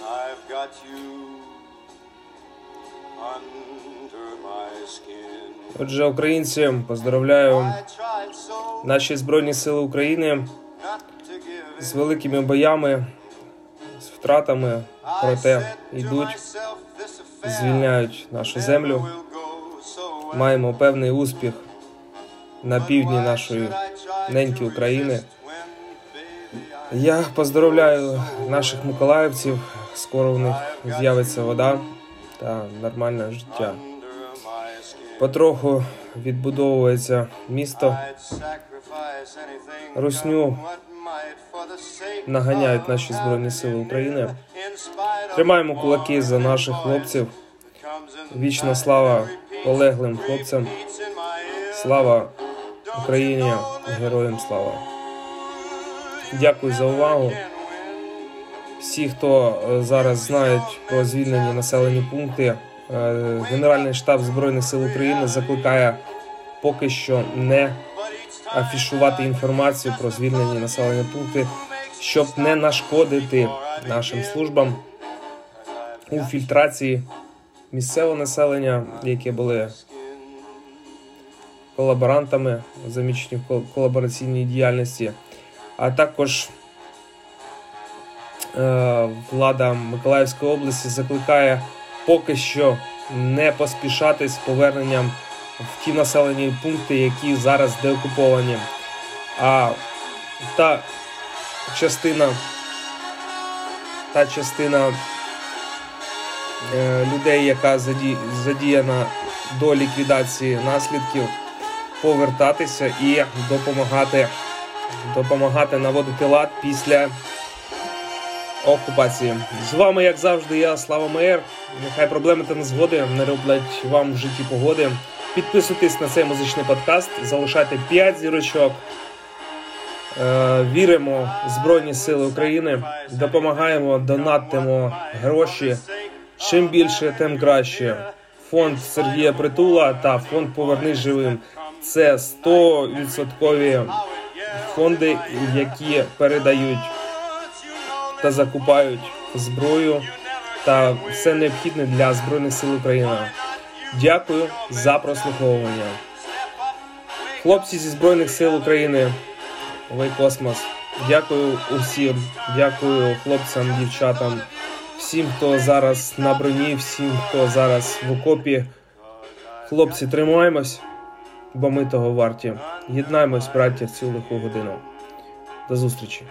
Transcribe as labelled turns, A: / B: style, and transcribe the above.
A: I've got you under my skin.
B: Отже, українці, поздравляю наші Збройні Сили України з великими боями, з втратами, проте йдуть, звільняють нашу землю. Маємо певний успіх на півдні нашої неньки України. Я поздравляю наших миколаївців. Скоро в них з'явиться вода та нормальне життя. Потроху відбудовується місто. Русню наганяють наші Збройні Сили України. Тримаємо кулаки за наших хлопців. Вічна слава полеглим хлопцям. Слава Україні! Героям слава! Дякую за увагу. Всі, хто е, зараз знають про звільнені населені пункти, е, Генеральний штаб Збройних сил України закликає поки що не афішувати інформацію про звільнені населені пункти, щоб не нашкодити нашим службам у фільтрації місцевого населення, які були колаборантами, замічені в кол- колабораційній діяльності, а також влада Миколаївської області закликає поки що не поспішати з поверненням в ті населені пункти, які зараз деокуповані. А та частина, та частина е, людей, яка задіяна до ліквідації наслідків, повертатися і допомагати, допомагати наводити лад після окупації. З вами, як завжди, я Слава Меєр. Нехай проблеми та незгоди не роблять вам в житті погоди. Підписуйтесь на цей музичний подкаст, залишайте 5 зірочок. Е, Віримо в Збройні Сили України, допомагаємо, донатимо гроші. Чим більше, тим краще. Фонд Сергія Притула та фонд Повернись живим. Це 100% фонди, які передають та закупають зброю та все необхідне для Збройних сил України. Дякую за прослуховування. Хлопці зі Збройних сил України. Ви космос. Дякую усім. Дякую хлопцям, дівчатам, всім, хто зараз на броні, всім, хто зараз в окопі. Хлопці, тримаємось, бо ми того варті. Єднаємось, браття, в цю лиху годину. До зустрічі.